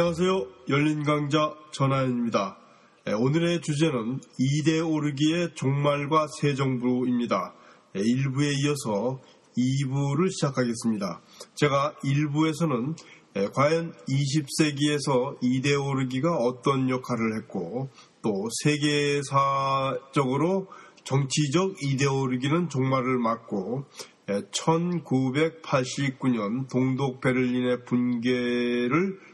안녕하세요. 열린 강자 전하연입니다. 예, 오늘의 주제는 2대 오르기의 종말과 새 정부입니다. 1부에 이어서 2부를 시작하겠습니다. 제가 1부에서는 예, 과연 20세기에서 2대 오르기가 어떤 역할을 했고 또 세계사적으로 정치적 2대 오르기는 종말을 맞고 1989년 예, 동독 베를린의 붕괴를 예,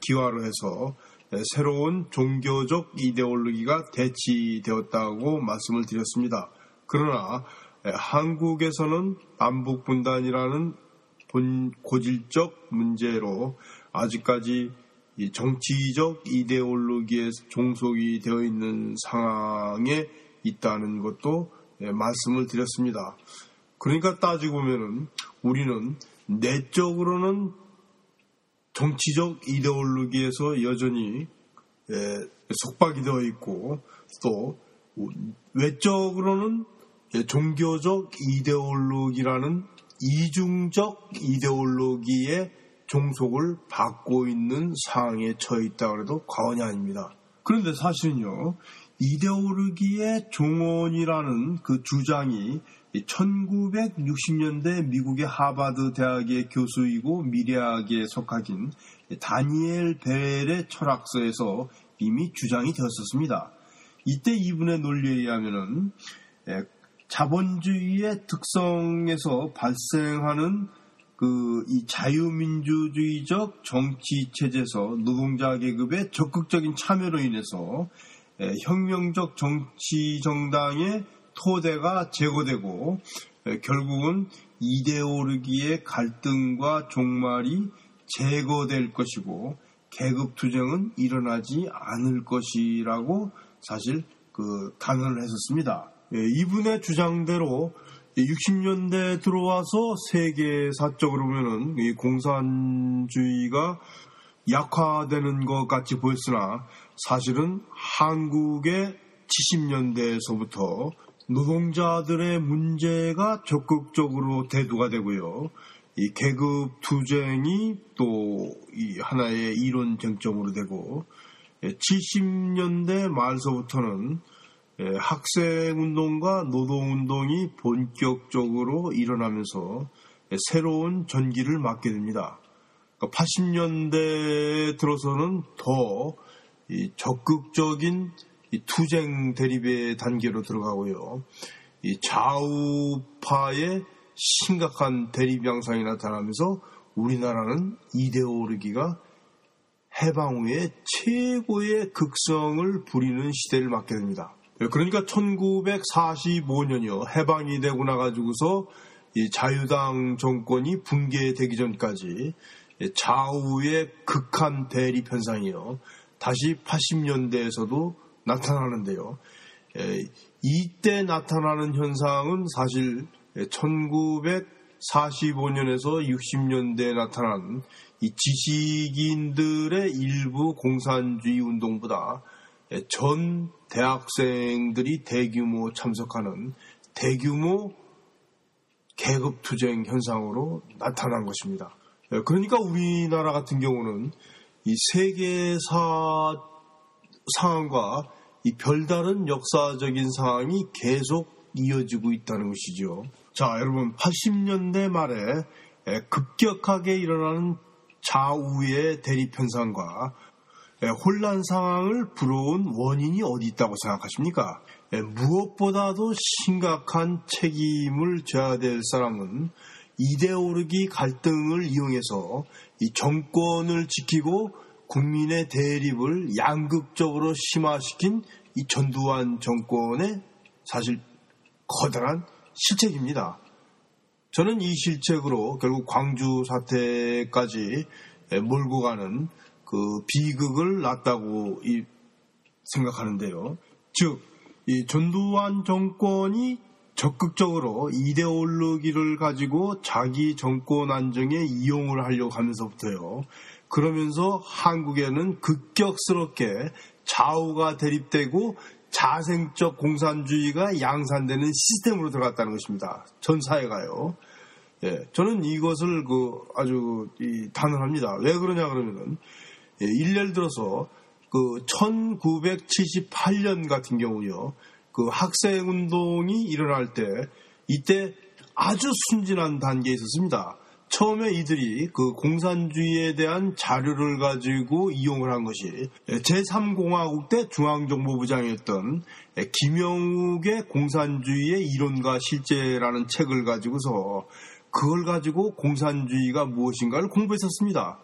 기화로 해서 예, 새로운 종교적 이데올로기가 대치되었다고 말씀을 드렸습니다. 그러나 예, 한국에서는 남북 분단이라는 본 고질적 문제로 아직까지 정치적 이데올로기에 종속이 되어 있는 상황에 있다는 것도 말씀을 드렸습니다. 그러니까 따지고 보면은 우리는 내적으로는 정치적 이데올로기에서 여전히 예, 속박이 되어 있고 또 외적으로는 예, 종교적 이데올로기라는 이중적 이데올로기의 종속을 받고 있는 상황에 처해 있다고 해도 과언이 아닙니다. 그런데 사실은요, 이데올로기의 종언이라는 그 주장이 1960년대 미국의 하버드 대학의 교수이고 미래학에 속하긴 다니엘 벨의 철학서에서 이미 주장이 되었었습니다. 이때 이분의 논리에 의하면은 자본주의의 특성에서 발생하는 그 이 자유민주주의적 정치 체제에서 노동자 계급의 적극적인 참여로 인해서 혁명적 정치 정당의 토대가 제거되고 결국은 이데오르기의 갈등과 종말이 제거될 것이고 계급 투쟁은 일어나지 않을 것이라고 사실 그 단언을 했었습니다. 예, 이분의 주장대로 60년대 들어와서 세계사적으로 보면은 이 공산주의가 약화되는 것 같이 보였으나 사실은 한국의 70년대에서부터 노동자들의 문제가 적극적으로 대두가 되고요. 이 계급 투쟁이 또이 하나의 이론 쟁점으로 되고 70년대 예, 말서부터는 예, 학생 운동과 노동 운동이 본격적으로 일어나면서 예, 새로운 전기를 맞게 됩니다. 80년대 그러니까 들어서는 더 적극적인 투쟁 대립의 단계로 들어가고요. 이 좌우파의 심각한 대립 양상이 나타나면서 우리나라는 이데오르기가 해방 후에 최고의 극성을 부리는 시대를 맞게 됩니다. 그러니까 1945년이요. 해방이 되고 나가지고서 자유당 정권이 붕괴되기 전까지 좌우의 극한 대립 현상이요. 다시 80년대에서도 나타나는데요. 이때 나타나는 현상은 사실 1945년에서 60년대에 나타난 이 지식인들의 일부 공산주의 운동보다 전 대학생들이 대규모 참석하는 대규모 계급투쟁 현상으로 나타난 것입니다. 그러니까 우리나라 같은 경우는 이 세계사 상황과 이 별다른 역사적인 상황이 계속 이어지고 있다는 것이죠. 자, 여러분, 80년대 말에 급격하게 일어나는 좌우의 대립 현상과 혼란 상황을 불어온 원인이 어디 있다고 생각하십니까? 무엇보다도 심각한 책임을 져야 될 사람은 이데오르기 갈등을 이용해서 이 정권을 지키고 국민의 대립을 양극적으로 심화시킨 이 전두환 정권의 사실 커다란 실책입니다. 저는 이 실책으로 결국 광주 사태까지 몰고 가는 그 비극을 낳았다고 생각하는데요. 즉, 이 전두환 정권이 적극적으로 이데올로기를 가지고 자기 정권 안정에 이용을 하려고 하면서부터요. 그러면서 한국에는 급격스럽게 좌우가 대립되고 자생적 공산주의가 양산되는 시스템으로 들어갔다는 것입니다. 전 사회가요. 예, 저는 이것을 그 아주 단언합니다. 왜 그러냐 그러면은 예, 일례를 들어서 그 1978년 같은 경우요. 그 학생 운동이 일어날 때 이때 아주 순진한 단계에 있었습니다. 처음에 이들이 그 공산주의에 대한 자료를 가지고 이용을 한 것이 제3공화국 때 중앙정보부장이었던 김영욱의 공산주의의 이론과 실제라는 책을 가지고서 그걸 가지고 공산주의가 무엇인가를 공부했었습니다.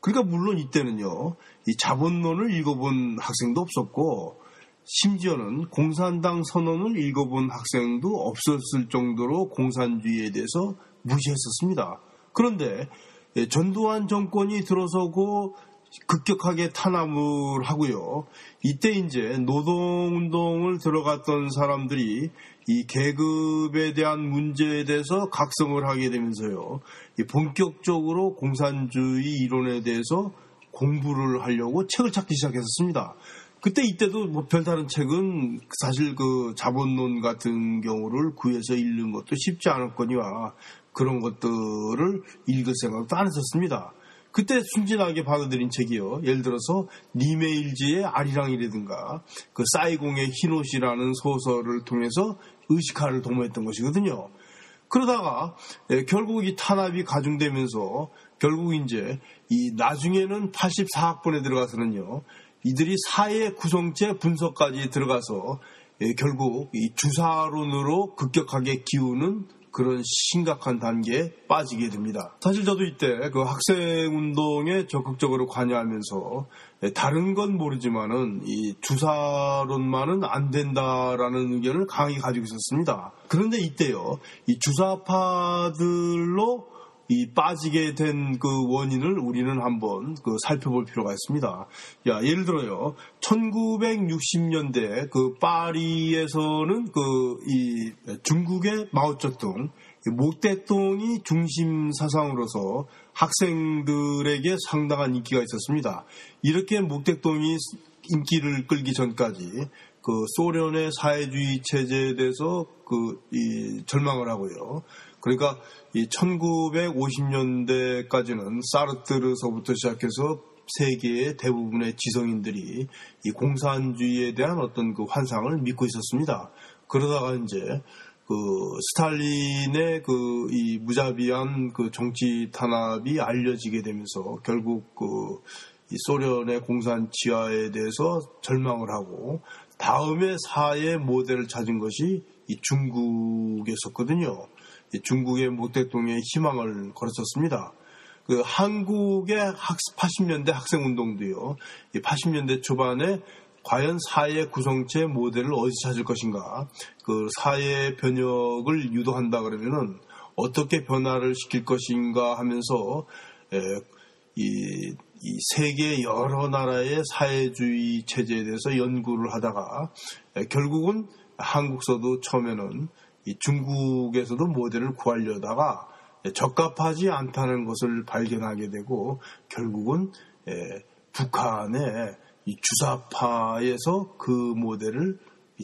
그러니까 물론 이때는요, 이 자본론을 읽어본 학생도 없었고, 심지어는 공산당 선언을 읽어본 학생도 없었을 정도로 공산주의에 대해서 무시했었습니다. 그런데 예, 전두환 정권이 들어서고 급격하게 탄압을 하고요. 이때 이제 노동운동을 들어갔던 사람들이 이 계급에 대한 문제에 대해서 각성을 하게 되면서요. 본격적으로 공산주의 이론에 대해서 공부를 하려고 책을 찾기 시작했었습니다. 그때 이때도 뭐 별다른 책은 사실 그 자본론 같은 경우를 구해서 읽는 것도 쉽지 않았거니와 그런 것들을 읽을 생각도 안 했었습니다. 그때 순진하게 받아들인 책이요. 예를 들어서 니메일지의 아리랑이라든가 그 사이공의 흰옷이라는 소설을 통해서 의식화를 도모했던 것이거든요. 그러다가 예, 결국 이 탄압이 가중되면서 결국 이제 이 나중에는 84학번에 들어가서는요. 이들이 사회 구성체 분석까지 들어가서 예, 결국 이 주사론으로 급격하게 기우는 그런 심각한 단계에 빠지게 됩니다. 사실 저도 이때 그 학생 운동에 적극적으로 관여하면서 다른 건 모르지만은 이 주사론만은 안 된다라는 의견을 강하게 가지고 있었습니다. 그런데 이때요, 이 주사파들로 이 빠지게 된 그 원인을 우리는 한번 그 살펴볼 필요가 있습니다. 야, 예를 들어요. 1960년대 그 파리에서는 그 이 중국의 마오쩌둥 모대동이 중심 사상으로서 학생들에게 상당한 인기가 있었습니다. 이렇게 목대동이 인기를 끌기 전까지 그 소련의 사회주의 체제에 대해서 그 절망을 하고요. 그러니까 이 1950년대까지는 사르트르서부터 시작해서 세계의 대부분의 지성인들이 이 공산주의에 대한 어떤 그 환상을 믿고 있었습니다. 그러다가 이제 그 스탈린의 그 이 무자비한 그 정치 탄압이 알려지게 되면서 결국 그 소련의 공산 지하에 대해서 절망을 하고 다음에 사회 모델을 찾은 것이 이 중국이었었거든요. 중국의 모택동에 희망을 걸었었습니다. 그 한국의 학, 80년대 학생 운동도요. 80년대 초반에 과연 사회 구성체 모델을 어디서 찾을 것인가? 그 사회 변혁을 유도한다 그러면은 어떻게 변화를 시킬 것인가 하면서 에, 이, 이 세계 여러 나라의 사회주의 체제에 대해서 연구를 하다가 에, 결국은 한국서도 처음에는 중국에서도 모델을 구하려다가 적합하지 않다는 것을 발견하게 되고 결국은 북한의 주사파에서 그 모델을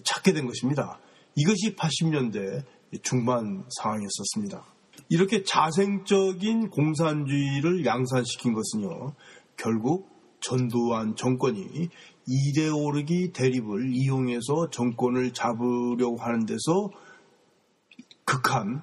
찾게 된 것입니다. 이것이 80년대 중반 상황이었었습니다. 이렇게 자생적인 공산주의를 양산시킨 것은요, 결국 전두환 정권이 이데오르기 대립을 이용해서 정권을 잡으려고 하는 데서 극한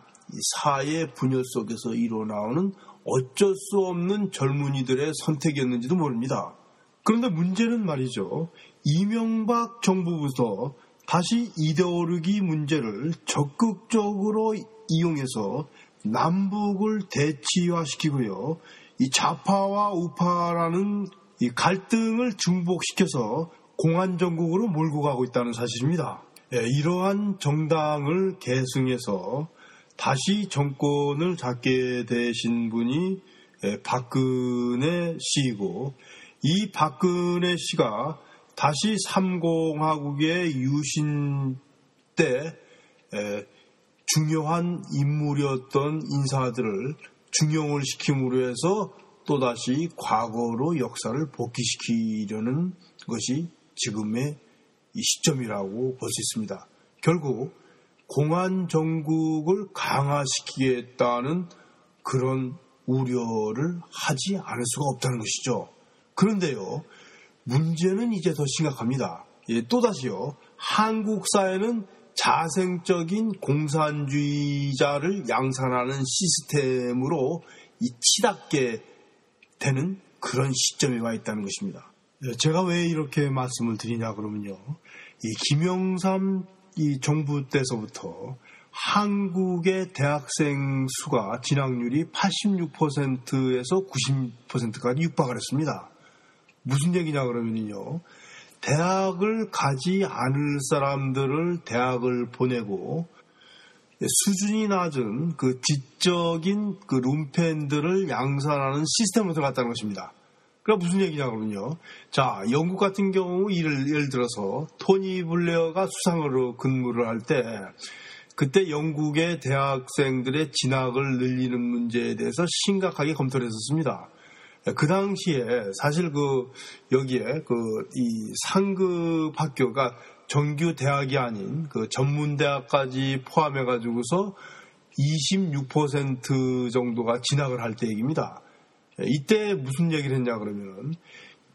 사회 분열 속에서 일어나오는 어쩔 수 없는 젊은이들의 선택이었는지도 모릅니다. 그런데 문제는 말이죠. 이명박 정부부터 다시 이데오르기 문제를 적극적으로 이용해서 남북을 대치화시키고요. 이 좌파와 우파라는 이 갈등을 중복시켜서 공안 정국으로 몰고 가고 있다는 사실입니다. 예, 이러한 정당을 계승해서 다시 정권을 잡게 되신 분이 예, 박근혜 씨이고 이 박근혜 씨가 다시 삼공화국의 유신 때 예, 중요한 인물이었던 인사들을 중용을 시킴으로 해서 또다시 과거로 역사를 복귀시키려는 것이 지금의 이 시점이라고 볼 수 있습니다. 결국 공안 정국을 강화시키겠다는 그런 우려를 하지 않을 수가 없다는 것이죠. 그런데요, 문제는 이제 더 심각합니다. 예, 또다시요, 한국 사회는 자생적인 공산주의자를 양산하는 시스템으로 이 치닫게 되는 그런 시점에 와 있다는 것입니다. 예, 제가 왜 이렇게 말씀을 드리냐 그러면요. 이 김영삼 이 정부 때서부터 한국의 대학생 수가 진학률이 86%에서 90%까지 육박을 했습니다. 무슨 얘기냐 그러면요. 대학을 가지 않을 사람들을 대학을 보내고 수준이 낮은 그 지적인 그 룸펜들을 양산하는 시스템으로 들어갔다는 것입니다. 그럼 무슨 얘기냐 그러면요. 자, 영국 같은 경우 예를, 예를 들어서 토니 블레어가 수상으로 근무를 할 때 그때 영국의 대학생들의 진학을 늘리는 문제에 대해서 심각하게 검토를 했었습니다. 그 당시에 사실 그 여기에 그 이 상급 학교가 정규 대학이 아닌 그 전문 대학까지 포함해 가지고서 26% 정도가 진학을 할 때 얘기입니다. 이때 무슨 얘기를 했냐 그러면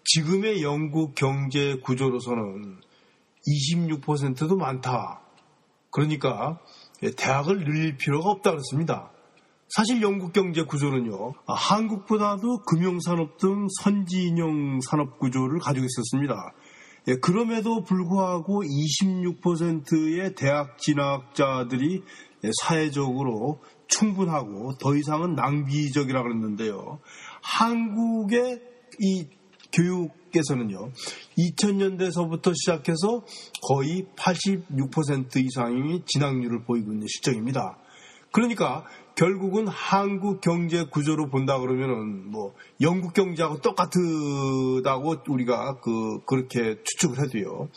지금의 영국 경제 구조로서는 26%도 많다. 그러니까 대학을 늘릴 필요가 없다 그랬습니다. 사실 영국 경제 구조는요, 한국보다도 금융산업 등 선진형 산업 구조를 가지고 있었습니다. 예, 그럼에도 불구하고 26%의 대학 진학자들이 사회적으로 충분하고 더 이상은 낭비적이라고 그랬는데요. 한국의 이 교육에서는요, 2000년대서부터 시작해서 거의 86% 이상이 진학률을 보이고 있는 실정입니다. 그러니까 결국은 한국 경제 구조로 본다 그러면은 뭐 영국 경제하고 똑같다고 우리가 그 그렇게 추측을 해도요.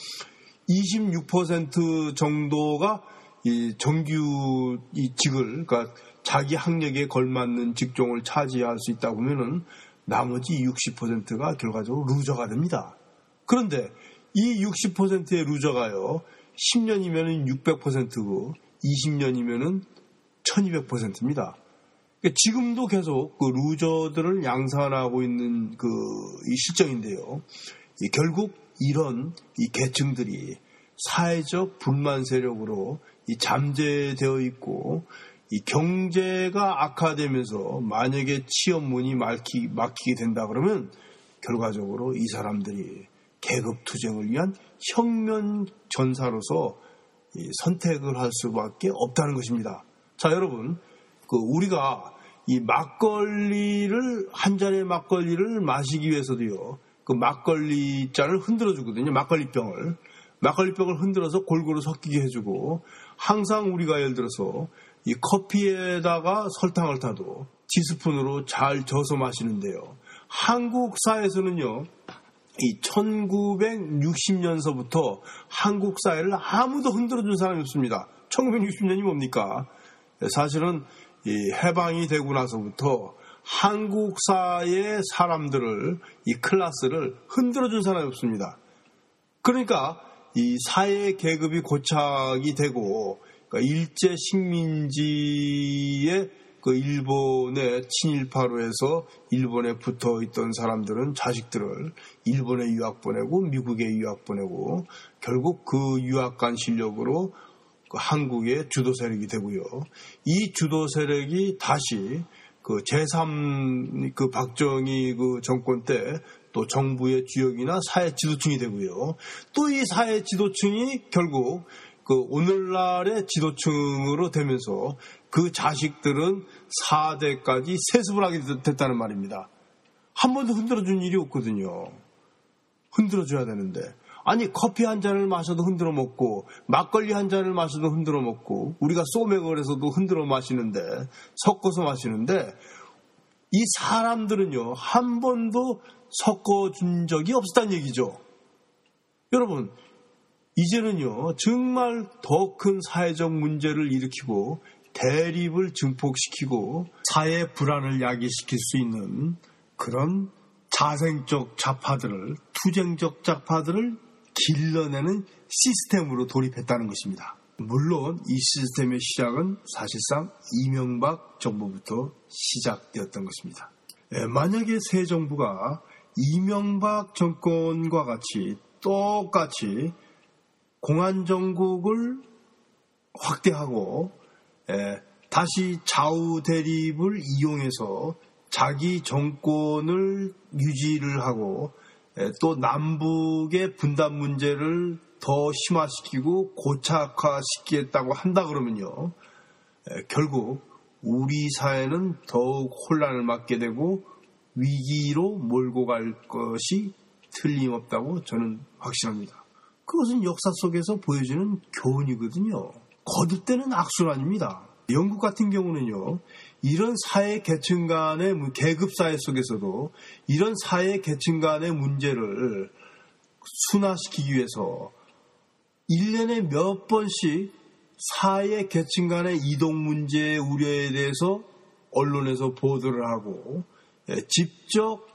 26% 정도가 이 정규 이 직을 그러니까 자기 학력에 걸맞는 직종을 차지할 수 있다 보면은 나머지 60%가 결과적으로 loser가 됩니다. 그런데 이 60%의 loser가요, 10년이면은 600%고 20년이면은 1200%입니다. 그러니까 지금도 계속 그 loser들을 양산하고 있는 그 실정인데요. 결국 이런 이 계층들이 사회적 불만 세력으로 이 잠재되어 있고 이 경제가 악화되면서 만약에 취업문이 막히, 막히게 된다 그러면 결과적으로 이 사람들이 계급 투쟁을 위한 혁명 전사로서 선택을 할 수밖에 없다는 것입니다. 자, 여러분, 그 우리가 이 막걸리를 한 잔의 막걸리를 마시기 위해서도요. 그 막걸리 잔을 흔들어 주거든요. 막걸리 병을. 막걸리 병을 흔들어서 골고루 섞이게 해주고 항상 우리가 예를 들어서 이 커피에다가 설탕을 타도 티스푼으로 잘 저어서 마시는데요. 한국 사회에서는요. 이 1960년서부터 한국 사회를 아무도 흔들어준 사람이 없습니다. 1960년이 뭡니까? 사실은 해방이 되고 나서부터 한국 사회의 사람들을 이 클래스를 흔들어준 사람이 없습니다. 그러니까 이 사회 계급이 고착이 되고 그러니까 일제 식민지의 그 일본의 친일파로 해서 일본에 붙어 있던 사람들은 자식들을 일본에 유학 보내고 미국에 유학 보내고 결국 그 유학 간 실력으로 그 한국의 주도 세력이 되고요. 이 주도 세력이 다시 그 제3 그 박정희 그 정권 때 또 정부의 주역이나 사회 지도층이 되고요. 또 이 사회 지도층이 결국 그 오늘날의 지도층으로 되면서 그 자식들은 4대까지 세습을 하게 됐다는 말입니다. 한 번도 흔들어준 일이 없거든요. 흔들어줘야 되는데. 아니, 커피 한 잔을 마셔도 흔들어 먹고, 막걸리 한 잔을 마셔도 흔들어 먹고, 우리가 소맥을 해서도 흔들어 마시는데, 섞어서 마시는데, 이 사람들은요, 한 번도 섞어준 적이 없었다는 얘기죠. 여러분, 이제는요, 정말 더 큰 사회적 문제를 일으키고 대립을 증폭시키고 사회 불안을 야기시킬 수 있는 그런 자생적 좌파들을, 투쟁적 좌파들을 길러내는 시스템으로 돌입했다는 것입니다. 물론 이 시스템의 시작은 사실상 이명박 정부부터 시작되었던 것입니다. 예, 만약에 새 정부가 이명박 정권과 같이 똑같이 공안 정국을 확대하고 에, 다시 좌우 대립을 이용해서 자기 정권을 유지를 하고 에, 또 남북의 분단 문제를 더 심화시키고 고착화시키겠다고 한다 그러면요. 에, 결국 우리 사회는 더욱 혼란을 맞게 되고 위기로 몰고 갈 것이 틀림없다고 저는 확신합니다. 그것은 역사 속에서 보여주는 교훈이거든요. 거듭되는 악순환입니다. 영국 같은 경우는요, 이런 사회 계층 간의 계급 사회 속에서도 이런 사회 계층 간의 문제를 순화시키기 위해서 1년에 몇 번씩 사회 계층 간의 이동 문제의 우려에 대해서 언론에서 보도를 하고 예, 직접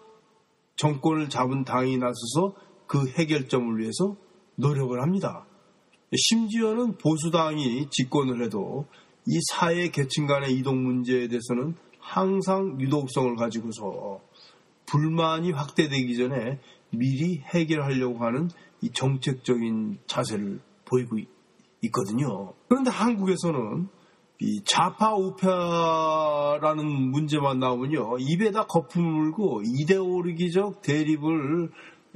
정권을 잡은 당이 나서서 그 해결점을 위해서 노력을 합니다. 심지어는 보수당이 집권을 해도 이 사회 계층 간의 이동 문제에 대해서는 항상 유독성을 가지고서 불만이 확대되기 전에 미리 해결하려고 하는 이 정책적인 자세를 보이고 있거든요. 그런데 한국에서는 이 좌파 우파라는 문제만 나오면요 입에다 거품을 물고 이데올로기적 대립을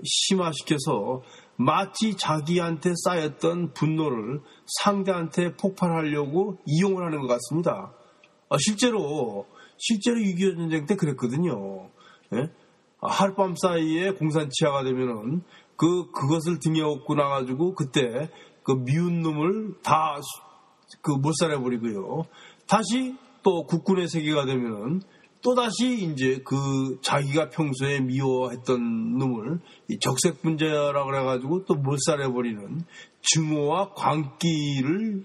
심화시켜서 마치 자기한테 쌓였던 분노를 상대한테 폭발하려고 이용을 하는 것 같습니다. 아, 실제로 실제로 6.25 전쟁 때 그랬거든요. 예? 하룻밤 사이에 공산 치하가 되면은 그 그것을 등에 업고 나가지고 그때 그 미운 놈을 다그 못살해 버리고요. 다시 또 국군의 세계가 되면은 또다시 이제 그 자기가 평소에 미워했던 놈을 적색 분자라 그래가지고 또 몰살해버리는 증오와 광기를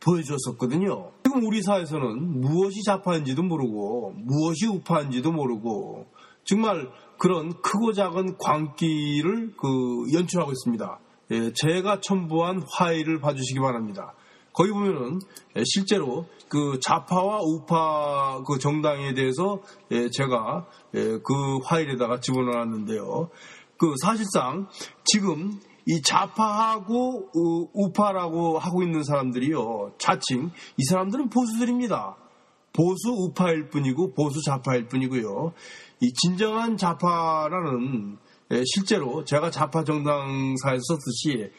보여줬었거든요. 지금 우리 사회에서는 무엇이 좌파인지도 모르고 무엇이 우파인지도 모르고 정말 그런 크고 작은 광기를 그 연출하고 있습니다. 예, 제가 첨부한 화해를 봐주시기 바랍니다. 거기 보면은 예, 실제로 그 좌파와 우파 그 정당에 대해서 예, 제가 예, 그 파일에다가 집어넣었는데요. 그 사실상 지금 이 좌파하고 우파라고 하고 있는 사람들이요. 자칭 이 사람들은 보수들입니다. 보수 우파일 뿐이고 보수 좌파일 뿐이고요. 이 진정한 좌파라는 실제로 제가 좌파 정당사에서 썼듯이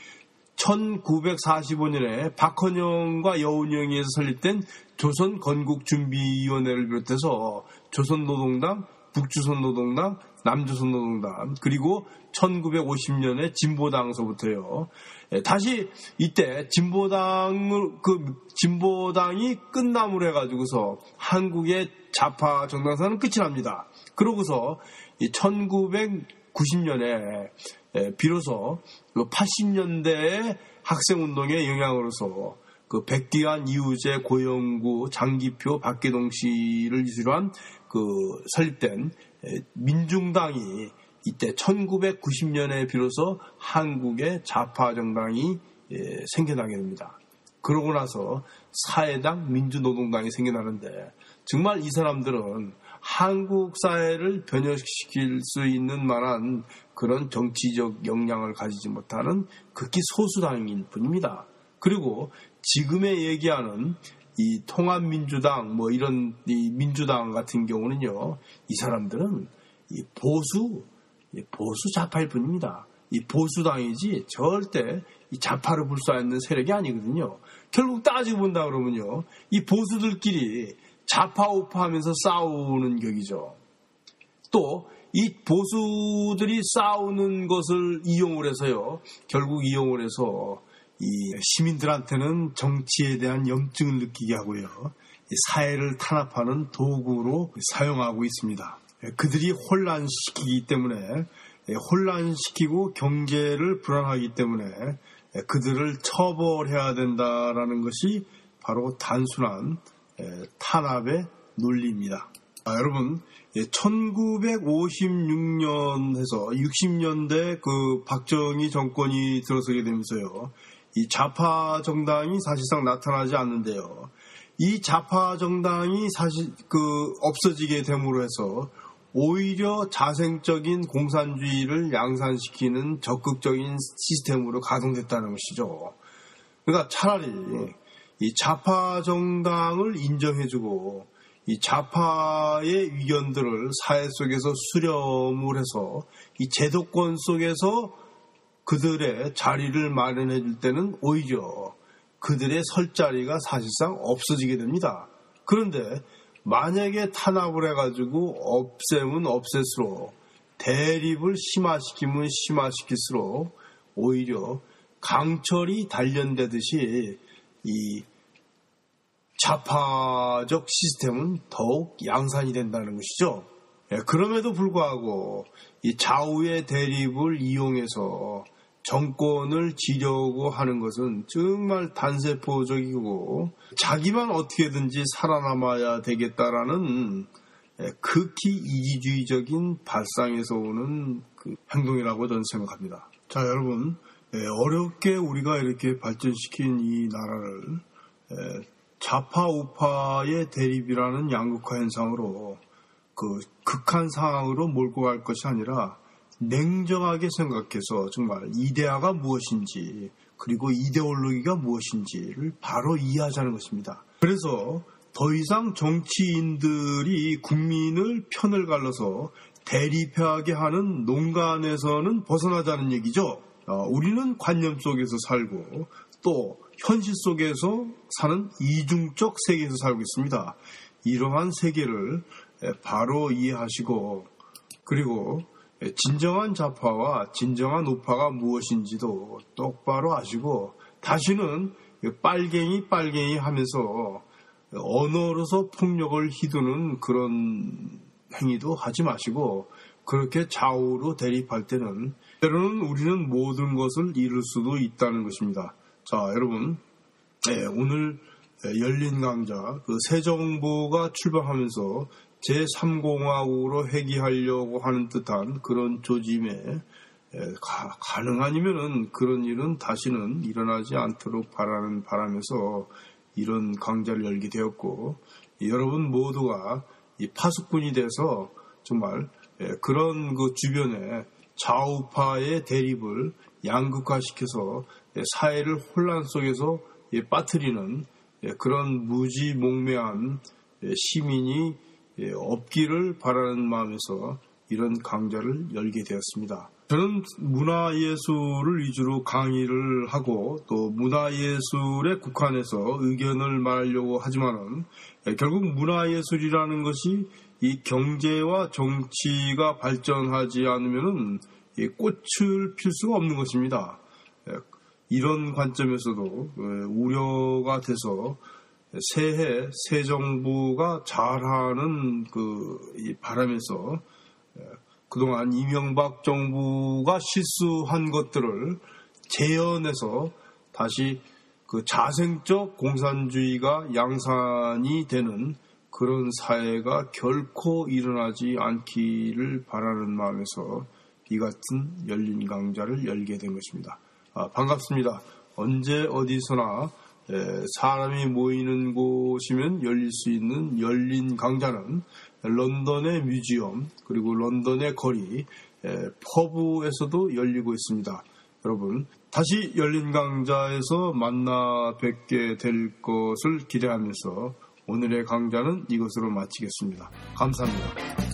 1945년에 박헌영과 여운형에서 설립된 조선 건국준비위원회를 비롯해서 조선노동당, 북조선노동당, 남조선노동당 그리고 1950년에 진보당서부터요. 예, 다시 이때 진보당을 그 진보당이 끝남으로 해가지고서 한국의 좌파 정당사는 끝이 납니다. 그러고서 1990년에 예, 비로소 80년대의 그 학생운동의 영향으로서 그 백기환, 이우재, 고영구, 장기표, 박계동 씨를 이수로 한 그 설립된 예, 민중당이 이때 1990년에 비로소 한국의 좌파 정당이 예, 생겨나게 됩니다. 그러고 나서 사회당, 민주노동당이 생겨나는데 정말 이 사람들은 한국 사회를 변혁시킬 수 있는 만한 그런 정치적 역량을 가지지 못하는 극히 소수당일 뿐입니다. 그리고 지금의 얘기하는 이 통합민주당 뭐 이런 이 민주당 같은 경우는요 이 사람들은 이 보수 보수 좌파일 뿐입니다. 이 보수당이지 절대 이 좌파를 불사하는 세력이 아니거든요. 결국 따지고 본다 그러면요 이 보수들끼리 좌파 우파 하면서 싸우는 격이죠. 또 이 보수들이 싸우는 것을 이용을 해서요. 결국 이용을 해서 이 시민들한테는 정치에 대한 염증을 느끼게 하고요. 사회를 탄압하는 도구로 사용하고 있습니다. 그들이 혼란시키기 때문에 혼란시키고 경제를 불안하기 때문에 그들을 처벌해야 된다라는 것이 바로 단순한 탄압의 논리입니다. 아, 여러분, 1956년에서 60년대 그 박정희 정권이 들어서게 되면서요, 이 좌파 정당이 사실상 나타나지 않는데요. 이 좌파 정당이 사실 그 없어지게 됨으로 해서 오히려 자생적인 공산주의를 양산시키는 적극적인 시스템으로 가동됐다는 것이죠. 그러니까 차라리 이 좌파 정당을 인정해주고 이 좌파의 의견들을 사회 속에서 수렴을 해서 이 제도권 속에서 그들의 자리를 마련해 줄 때는 오히려 그들의 설 자리가 사실상 없어지게 됩니다. 그런데 만약에 탄압을 해가지고 없애면 없앨수록 대립을 심화시키면 심화시킬수록 오히려 강철이 단련되듯이 이 좌파적 시스템은 더욱 양산이 된다는 것이죠. 예, 그럼에도 불구하고 이 좌우의 대립을 이용해서 정권을 지려고 하는 것은 정말 단세포적이고 자기만 어떻게든지 살아남아야 되겠다라는 예, 극히 이기주의적인 발상에서 오는 그 행동이라고 저는 생각합니다. 자, 여러분, 예, 어렵게 우리가 이렇게 발전시킨 이 나라를 좌파 우파의 대립이라는 양극화 현상으로 그 극한 상황으로 몰고 갈 것이 아니라 냉정하게 생각해서 정말 이데아가 무엇인지 그리고 이데올로기가 무엇인지를 바로 이해하자는 것입니다. 그래서 더 이상 정치인들이 국민을 편을 갈라서 대립하게 하는 농간에서는 벗어나자는 얘기죠. 어, 우리는 관념 속에서 살고 또 현실 속에서 사는 이중적 세계에서 살고 있습니다. 이러한 세계를 바로 이해하시고 그리고 진정한 좌파와 진정한 우파가 무엇인지도 똑바로 아시고 다시는 빨갱이 빨갱이 하면서 언어로서 폭력을 휘두는 그런 행위도 하지 마시고 그렇게 좌우로 대립할 때는 때로는 우리는 모든 것을 잃을 수도 있다는 것입니다. 자, 여러분, 네, 오늘 열린 강좌, 그 새 정부가 출범하면서 제3공화국으로 회귀하려고 하는 듯한 그런 조짐에 가, 능 아니면은 그런 일은 다시는 일어나지 않도록 바라는 바람에서 이런 강좌를 열게 되었고 여러분 모두가 이 파수꾼이 돼서 정말 그런 그 주변에 좌우파의 대립을 양극화시켜서 사회를 혼란 속에서 빠뜨리는 그런 무지몽매한 시민이 없기를 바라는 마음에서 이런 강좌를 열게 되었습니다. 저는 문화예술을 위주로 강의를 하고 또 문화예술에 국한해서 의견을 말하려고 하지만은 결국 문화예술이라는 것이 이 경제와 정치가 발전하지 않으면은 꽃을 필 수가 없는 것입니다. 이런 관점에서도 우려가 돼서 새해 새 정부가 잘하는 그 바람에서 그동안 이명박 정부가 실수한 것들을 재현해서 다시 그 자생적 공산주의가 양산이 되는 그런 사회가 결코 일어나지 않기를 바라는 마음에서 이 같은 열린 강좌를 열게 된 것입니다. 아, 반갑습니다. 언제 어디서나 사람이 모이는 곳이면 열릴 수 있는 열린 강좌는 런던의 뮤지엄 그리고 런던의 거리 퍼브에서도 열리고 있습니다. 여러분 다시 열린 강좌에서 만나 뵙게 될 것을 기대하면서 오늘의 강좌는 이것으로 마치겠습니다. 감사합니다.